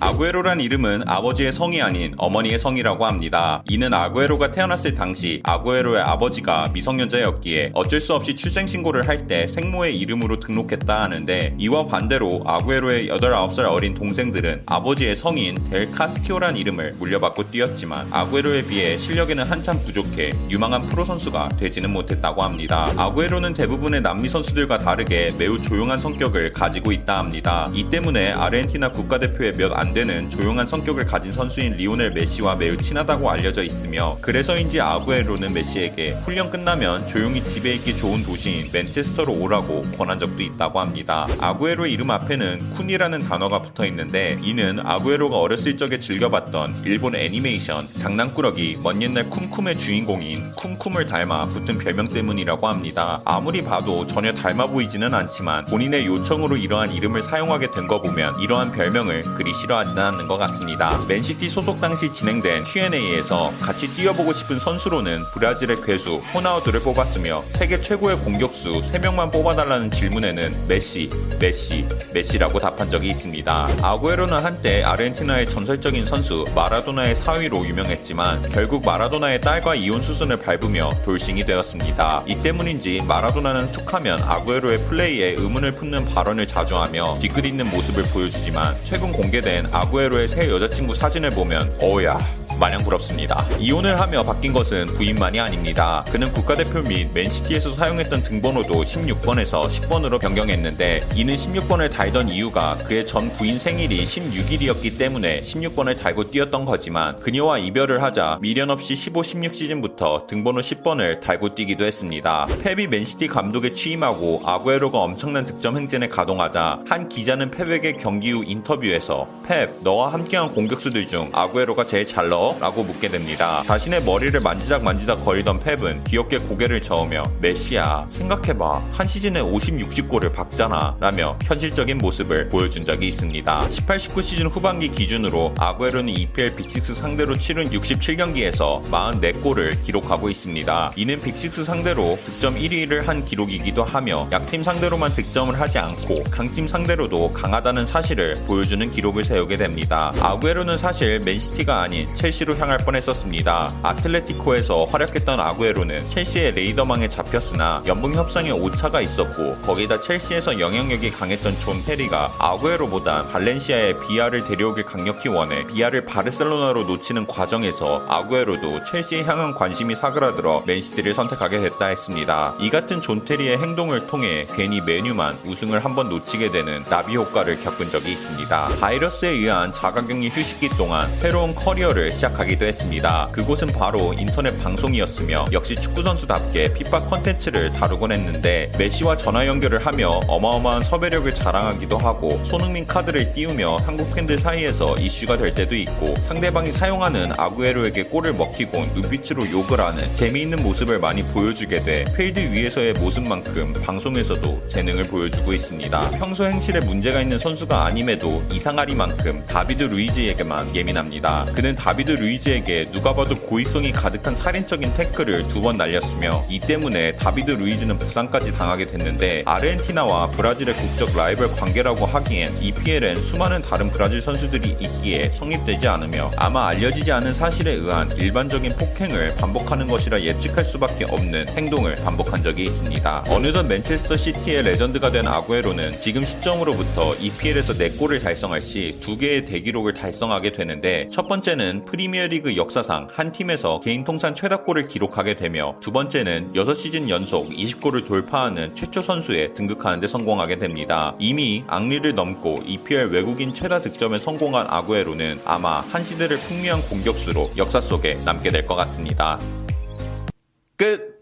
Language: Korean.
아구에로란 이름은 아버지의 성이 아닌 어머니의 성이라고 합니다. 이는 아구에로가 태어났을 당시 아구에로의 아버지가 미성년자였기에 어쩔 수 없이 출생신고를 할 때 생모의 이름으로 등록했다 하는데 이와 반대로 아구에로의 8, 9살 어린 동생들은 아버지의 성인 델 카스티오란 이름을 물려받고 뛰었지만 아구에로에 비해 실력에는 한참 부족해 유망한 프로 선수가 되지는 못했다고 합니다. 아구에로는 대부분의 남미 선수들과 다르게 매우 조용한 성격을 가지고 있다 합니다. 이 때문에 아르헨티나 국가대표의 몇안 안 되는 조용한 성격을 가진 선수인 리오넬 메시와 매우 친하다고 알려져 있으며 그래서인지 아구에로는 메시에게 훈련 끝나면 조용히 집에 있기 좋은 도시인 맨체스터로 오라고 권한 적도 있다고 합니다. 아구에로의 이름 앞에는 쿤이라는 단어가 붙어 있는데 이는 아구에로가 어렸을 적에 즐겨봤던 일본 애니메이션 장난꾸러기 먼 옛날 쿰쿰의 주인공인 쿰쿰을 닮아 붙은 별명 때문이라고 합니다. 아무리 봐도 전혀 닮아 보이지는 않지만 본인의 요청으로 이러한 이름을 사용하게 된 거 보면 이러한 별명을 그리 싫어하지는 않는 것 같습니다. 맨시티 소속 당시 진행된 Q&A에서 같이 뛰어보고 싶은 선수로는 브라질의 괴수 호나우드를 뽑았으며 세계 최고의 공격수 3명만 뽑아달라는 질문에는 메시, 메시, 메시라고 답한 적이 있습니다. 아구에로는 한때 아르헨티나의 전설적인 선수 마라도나의 사위로 유명했지만 결국 마라도나의 딸과 이혼 수순을 밟으며 돌싱이 되었습니다. 이 때문인지 마라도나는 툭하면 아구에로의 플레이에 의문을 품는 발언을 자주 하며 뒤끝 있는 모습을 보여주지만 최근 공개된 아구에로의 새 여자친구 사진을 보면 어우야 마냥 부럽습니다. 이혼을 하며 바뀐 것은 부인만이 아닙니다. 그는 국가대표 및 맨시티에서 사용했던 등번호도 16번에서 10번으로 변경했는데 이는 16번을 달던 이유가 그의 전 부인 생일이 16일이었기 때문에 16번을 달고 뛰었던 거지만 그녀와 이별을 하자 미련 없이 15, 16 시즌부터 등번호 10번을 달고 뛰기도 했습니다. 펩이 맨시티 감독에 취임하고 아구에로가 엄청난 득점 행진에 가동하자 한 기자는 펩에게 경기 후 인터뷰에서 펩, 너와 함께한 공격수들 중 아구에로가 제일 잘 넣어? 라고 묻게 됩니다. 자신의 머리를 만지작 만지작 거리던 펩은 귀엽게 고개를 저으며 메시야 생각해봐 한 시즌에 50, 60골을 박잖아 라며 현실적인 모습을 보여준 적이 있습니다. 18, 19 시즌 후반기 기준으로 아구에로는 EPL Big Six 상대로 치른 67경기에서 44골을 기록하고 있습니다. 이는 Big Six 상대로 득점 1위를 한 기록이기도 하며 약팀 상대로만 득점을 하지 않고 강팀 상대로도 강하다는 사실을 보여주는 기록을 세우게 됩니다. 아구에로는 사실 맨시티가 아닌 첼시 첼시로 향할 뻔했었습니다. 아틀레티코에서 활약했던 아구에로는 첼시의 레이더망에 잡혔으나 연봉 협상에 오차가 있었고 거기다 첼시에서 영향력이 강했던 존 테리가 아구에로보다 발렌시아의 비아를 데려오길 강력히 원해 비아를 바르셀로나로 놓치는 과정에서 아구에로도 첼시에 향한 관심이 사그라들어 맨시티를 선택하게 됐다 했습니다. 이 같은 존 테리의 행동을 통해 괜히 맨유만 우승을 한번 놓치게 되는 나비 효과를 겪은 적이 있습니다. 바이러스에 의한 자가격리 휴식기 동안 새로운 커리어를 시작 시작하기도 했습니다. 그곳은 바로 인터넷 방송이었으며 역시 축구선수답게 피파 컨텐츠를 다루곤 했는데 메시와 전화 연결을 하며 어마어마한 섭외력을 자랑하기도 하고 손흥민 카드를 띄우며 한국 팬들 사이에서 이슈가 될 때도 있고 상대방이 사용하는 아구에로에게 골을 먹히곤 눈빛으로 욕을 하는 재미있는 모습을 많이 보여주게 돼 필드 위에서의 모습만큼 방송에서도 재능을 보여주고 있습니다. 평소 행실에 문제가 있는 선수가 아님에도 이상하리만큼 다비드 루이즈에게만 예민합니다. 그는 다비드 루이즈에게 누가 봐도 고의성이 가득한 살인적인 태클을 두 번 날렸으며 이 때문에 다비드 루이즈는 부상까지 당하게 됐는데 아르헨티나와 브라질의 국적 라이벌 관계라고 하기엔 EPL엔 수많은 다른 브라질 선수들이 있기에 성립되지 않으며 아마 알려지지 않은 사실에 의한 일반적인 폭행을 반복하는 것이라 예측할 수밖에 없는 행동을 반복한 적이 있습니다. 어느덧 맨체스터 시티의 레전드가 된 아구에로는 지금 시점으로부터 EPL에서 4골을 달성할 시 두 개의 대기록을 달성하게 되는데 첫 번째는 프리 프리미어리그 역사상 한 팀에서 개인 통산 최다골을 기록하게 되며 두 번째는 6시즌 연속 20골을 돌파하는 최초 선수에 등극하는 데 성공하게 됩니다. 이미 앙리를 넘고 EPL 외국인 최다 득점에 성공한 아구에로는 아마 한 시대를 풍미한 공격수로 역사 속에 남게 될 것 같습니다. 끝!